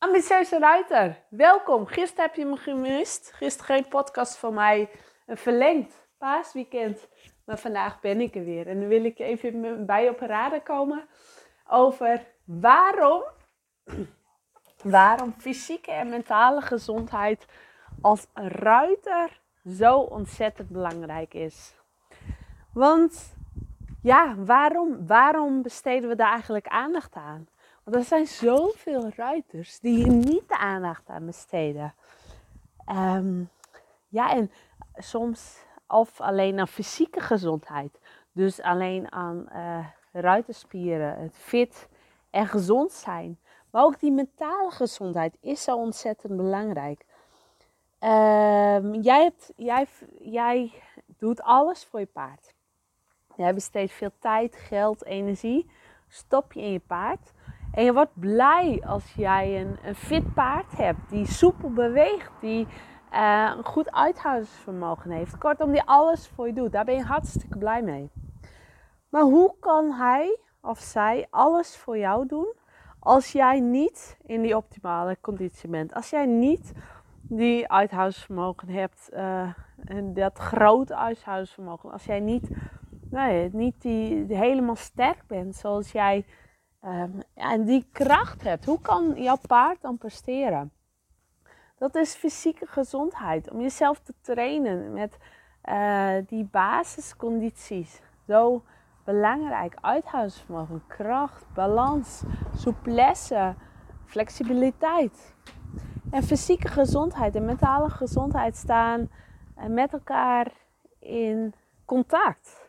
Ambitieuze ruiter, welkom. Gisteren heb je me gemist. Gisteren geen podcast van mij. Een verlengd paasweekend. Maar vandaag ben ik er weer. En dan wil ik even bij op raden komen over waarom, waarom fysieke en mentale gezondheid als ruiter zo ontzettend belangrijk is. Want ja, waarom, waarom besteden we daar eigenlijk aandacht aan? Want er zijn zoveel ruiters die hier niet de aandacht aan besteden. Um, ja, en soms of alleen aan fysieke gezondheid. Dus alleen aan uh, ruiterspieren, het fit en gezond zijn. Maar ook die mentale gezondheid is zo ontzettend belangrijk. Um, jij, hebt, jij, jij doet alles voor je paard. Jij besteedt veel tijd, geld, energie. Stop je in je paard. En je wordt blij als jij een, een fit paard hebt die soepel beweegt, die uh, een goed uithoudingsvermogen heeft. Kortom, die alles voor je doet. Daar ben je hartstikke blij mee. Maar hoe kan hij of zij alles voor jou doen als jij niet in die optimale conditie bent? Als jij niet die uithoudingsvermogen hebt, uh, en dat grote uithoudingsvermogen, als jij niet, nee, niet die helemaal sterk bent zoals jij um, en die kracht hebt, hoe kan jouw paard dan presteren? Dat is fysieke gezondheid. Om jezelf te trainen met uh, die basiscondities. Zo belangrijk. Uithoudingsvermogen, kracht, balans, souplesse, flexibiliteit. En fysieke gezondheid en mentale gezondheid staan eh, met elkaar in contact.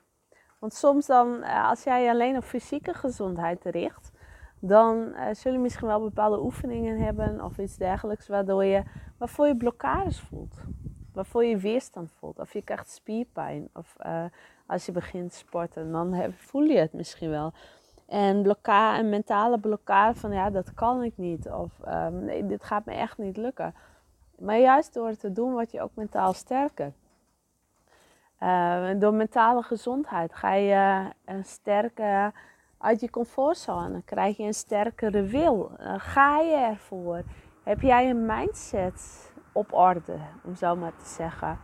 Want soms dan, eh, als jij alleen op fysieke gezondheid richt, dan uh, zul je misschien wel bepaalde oefeningen hebben of iets dergelijks, waardoor je, waarvoor je blokkades voelt. Waarvoor je weerstand voelt. Of je krijgt spierpijn. Of uh, als je begint sporten, dan heb, voel je het misschien wel. En blokkade, een mentale blokkade van ja, dat kan ik niet. Of nee, dit gaat me echt niet lukken. Maar juist door te doen, word je ook mentaal sterker. Uh, door mentale gezondheid ga je een uit je comfortzone. Krijg je een sterkere wil. ga je ervoor. Heb jij een mindset op orde, om zo maar te zeggen.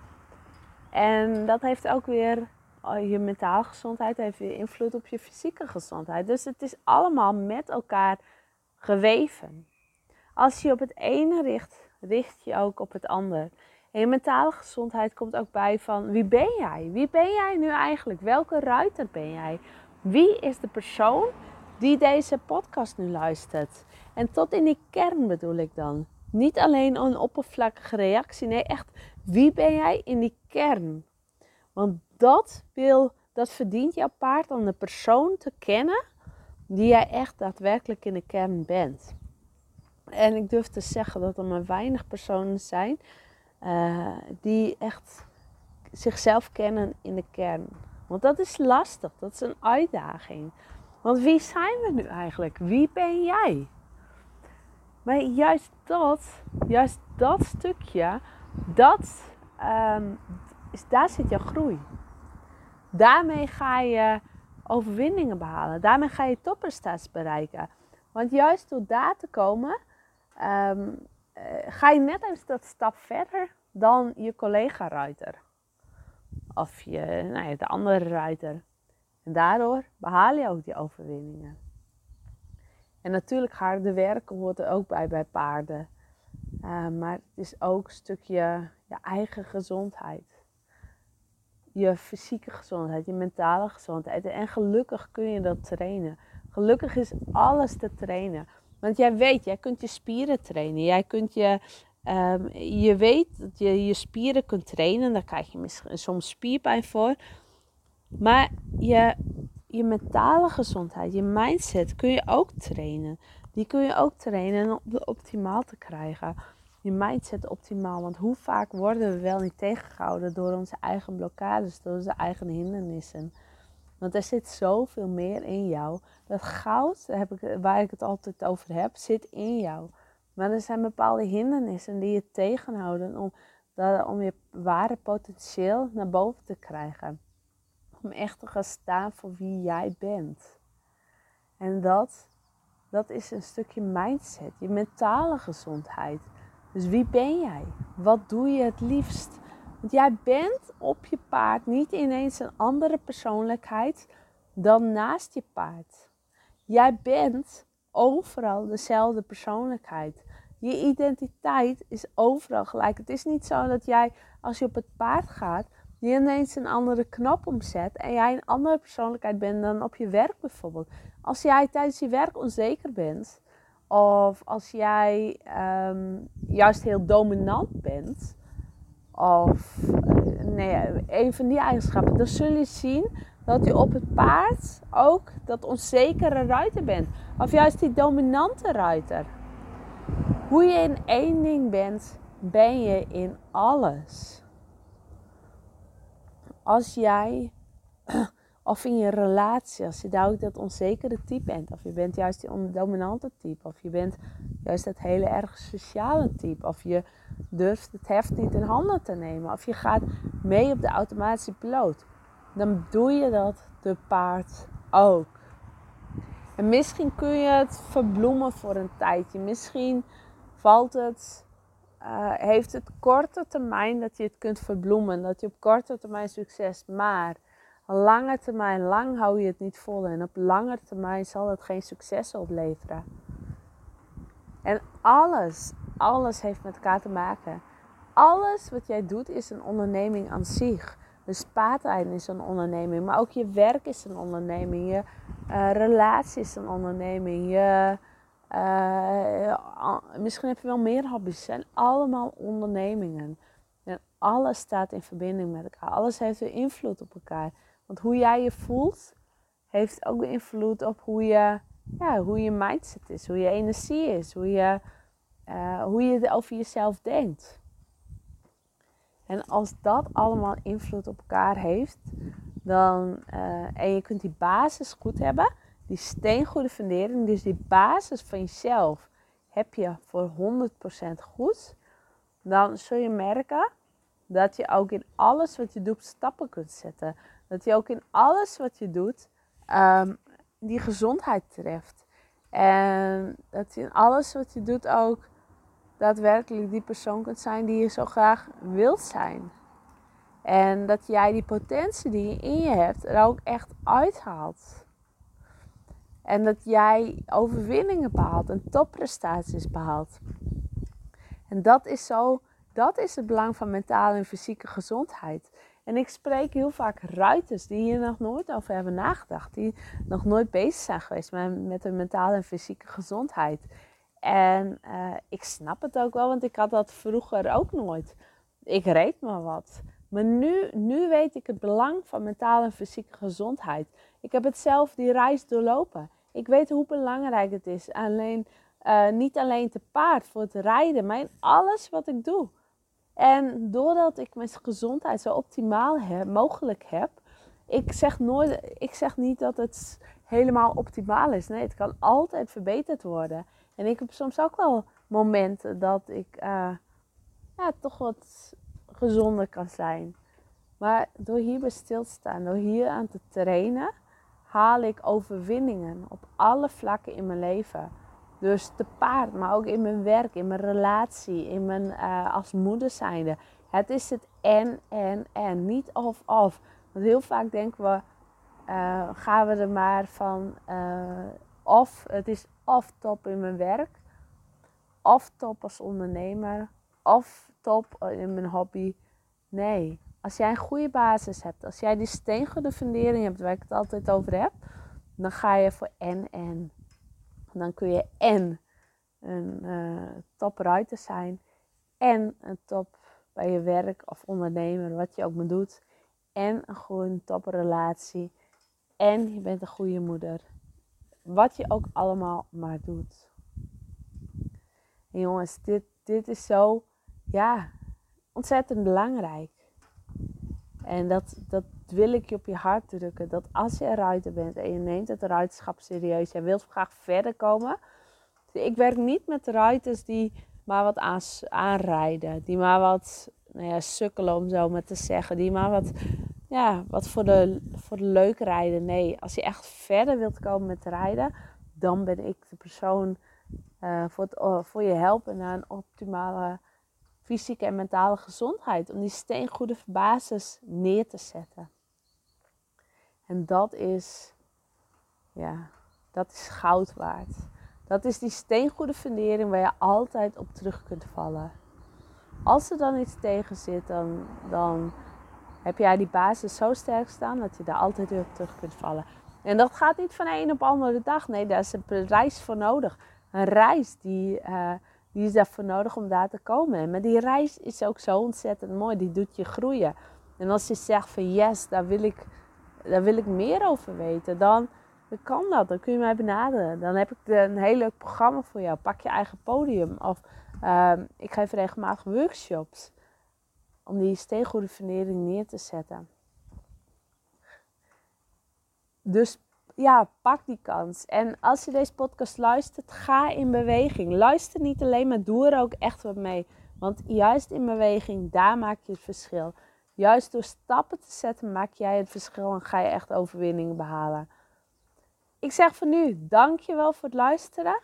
En dat heeft ook weer oh, je mentale gezondheid, heeft weer invloed op je fysieke gezondheid. Dus het is allemaal met elkaar geweven. Als je op het ene richt, richt je ook op het ander. En mentale gezondheid komt ook bij van wie ben jij? Wie ben jij nu eigenlijk? Welke ruiter ben jij? Wie is de persoon die deze podcast nu luistert? En tot in die kern bedoel ik dan. Niet alleen een oppervlakkige reactie, nee, echt wie ben jij in die kern? Want dat wil, dat verdient jouw paard om de persoon te kennen die jij echt daadwerkelijk in de kern bent. En ik durf te zeggen dat er maar weinig personen zijn uh, die echt zichzelf kennen in de kern. Want dat is lastig, dat is een uitdaging. Want wie zijn we nu eigenlijk? Wie ben jij? Maar juist dat, juist dat stukje, dat, um, daar zit jouw groei. Daarmee ga je overwinningen behalen. Daarmee ga je topprestaties bereiken. Want juist door daar te komen, um, ga je net even dat stap verder dan je collega-ruiter of je, nou de andere ruiter. En daardoor behaal je ook die overwinningen. En natuurlijk harde werken hoort er ook bij bij paarden. Uh, maar het is ook een stukje je eigen gezondheid. Je fysieke gezondheid, je mentale gezondheid. En gelukkig kun je dat trainen. Gelukkig is alles te trainen. Want jij weet, jij kunt je spieren trainen. Jij kunt je Um, je weet dat je je spieren kunt trainen, daar krijg je misschien soms spierpijn voor. Maar je, je mentale gezondheid, je mindset kun je ook trainen. Die kun je ook trainen om de optimaal te krijgen. Je mindset optimaal. Want hoe vaak worden we wel niet tegengehouden door onze eigen blokkades, door onze eigen hindernissen. Want er zit zoveel meer in jou. Dat goud, heb ik, waar ik het altijd over heb, zit in jou. Maar er zijn bepaalde hindernissen die je tegenhouden om, om je ware potentieel naar boven te krijgen. Om echt te gaan staan voor wie jij bent. En dat dat is een stukje mindset, je mentale gezondheid. Dus wie ben jij? Wat doe je het liefst? Want jij bent op je paard niet ineens een andere persoonlijkheid dan naast je paard. Jij bent overal dezelfde persoonlijkheid. Je identiteit is overal gelijk. Het is niet zo dat jij, als je op het paard gaat, je ineens een andere knop omzet en jij een andere persoonlijkheid bent dan op je werk bijvoorbeeld. Als jij tijdens je werk onzeker bent, of als jij ehm, juist heel dominant bent, of uh, nee, een van die eigenschappen, dan zul je zien dat je op het paard ook dat onzekere ruiter bent. Of juist die dominante ruiter. Hoe je in één ding bent, ben je in alles. Als jij, of in je relatie, als je daar ook dat onzekere type bent, of je bent juist die dominante type, of je bent juist dat hele erg sociale type, of je durft het heft niet in handen te nemen, of je gaat mee op de automatische piloot, dan doe je dat de paard ook. En misschien kun je het verbloemen voor een tijdje. Misschien valt het, uh, heeft het korte termijn dat je het kunt verbloemen. Dat je op korte termijn succes. Maar lange termijn, lang hou je het niet vol. En op lange termijn zal het geen succes opleveren. En alles, alles heeft met elkaar te maken. Alles wat jij doet is een onderneming aan zich. Dus paardrijden is een onderneming, maar ook je werk is een onderneming. Je uh, relatie is een onderneming. Je, uh, misschien heb je wel meer hobby's. Het zijn allemaal ondernemingen. En alles staat in verbinding met elkaar. Alles heeft weer invloed op elkaar. Want hoe jij je voelt, heeft ook invloed op hoe je, ja, hoe je mindset is. Hoe je energie is. Hoe je, uh, hoe je over jezelf denkt. En als dat allemaal invloed op elkaar heeft, dan, uh, en je kunt die basis goed hebben, die steengoede fundering, dus die basis van jezelf heb je voor 100% goed, dan zul je merken dat je ook in alles wat je doet stappen kunt zetten. Dat je ook in alles wat je doet um, die gezondheid treft. En dat je in alles wat je doet ook daadwerkelijk die persoon kunt zijn die je zo graag wilt zijn. En dat jij die potentie die je in je hebt er ook echt uithaalt. En dat jij overwinningen behaalt en topprestaties behaalt. En dat is zo, dat is het belang van mentale en fysieke gezondheid. En ik spreek heel vaak ruiters die hier nog nooit over hebben nagedacht. Die nog nooit bezig zijn geweest met, hun mentale en fysieke gezondheid. En uh, ik snap het ook wel, want ik had dat vroeger ook nooit. Ik reed maar wat. Maar nu, nu weet ik het belang van mentale en fysieke gezondheid. Ik heb het zelf die reis doorlopen. Ik weet hoe belangrijk het is. Alleen, uh, niet alleen te paard voor het rijden, maar in alles wat ik doe. En doordat ik mijn gezondheid zo optimaal mogelijk heb, ik zeg, nooit, ik zeg niet dat het helemaal optimaal is. Nee, het kan altijd verbeterd worden. En ik heb soms ook wel momenten dat ik uh, ja, toch wat gezonder kan zijn. Maar door hierbij stil te staan, door hier aan te trainen, haal ik overwinningen op alle vlakken in mijn leven. Dus te paard, maar ook in mijn werk, in mijn relatie, in mijn uh, als moeder zijnde. Het is het en, en, en. Niet of, of. Want heel vaak denken we, uh, gaan we er maar van of. Het is of top in mijn werk, of top als ondernemer, of top in mijn hobby. Nee, als jij een goede basis hebt, als jij die steengoede fundering hebt waar ik het altijd over heb, dan ga je voor en en. Dan kun je en een uh, top ruiter zijn en een top bij je werk of ondernemer, wat je ook maar doet. En een goede toprelatie. En je bent een goede moeder. Wat je ook allemaal maar doet. En jongens, dit, dit is zo, ja, ontzettend belangrijk. En dat, dat wil ik je op je hart drukken. Dat als je een ruiter bent en je neemt het ruiterschap serieus. en wilt graag verder komen. Ik werk niet met ruiters die maar wat aan, aanrijden. Die maar wat nou ja, sukkelen om zo maar te zeggen. Die maar wat, ja, wat voor, de, voor de leuk rijden. Nee, als je echt verder wilt komen met rijden. dan ben ik de persoon uh, voor, het, voor je helpen naar een optimale fysieke en mentale gezondheid. Om die steengoede basis neer te zetten. En dat is, ja, dat is goud waard. Dat is die steengoede fundering waar je altijd op terug kunt vallen. Als er dan iets tegen zit, dan, dan heb jij die basis zo sterk staan dat je daar altijd weer op terug kunt vallen. En dat gaat niet van een op de andere dag. Nee, daar is een reis voor nodig. Een reis die, uh, die is daarvoor nodig om daar te komen. Maar die reis is ook zo ontzettend mooi. Die doet je groeien. En als je zegt van yes, daar wil ik, daar wil ik meer over weten, dan, kan dat. Dan kun je mij benaderen. Dan heb ik een heel leuk programma voor jou. Pak je eigen podium. Of uh, ik geef regelmatig workshops om die steengoede vernering neer te zetten. Dus ja, pak die kans. En als je deze podcast luistert, ga in beweging. Luister niet alleen, maar doe er ook echt wat mee. Want juist in beweging, daar maak je het verschil. Juist door stappen te zetten, maak jij het verschil en ga je echt overwinningen behalen. Ik zeg voor nu, dankjewel voor het luisteren.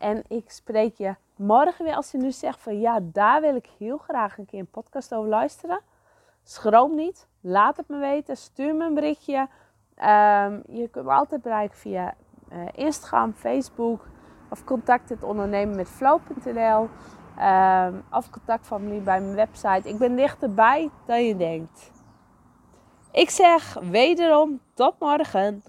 En ik spreek je morgen weer als je nu zegt van ja, daar wil ik heel graag een keer een podcast over luisteren. Schroom niet, laat het me weten, stuur me een berichtje. Um, je kunt me altijd bereiken via uh, Instagram, Facebook of contact het ondernemen met flow.nl um, of contactfamilie bij mijn website. Ik ben dichterbij dan je denkt. Ik zeg wederom tot morgen.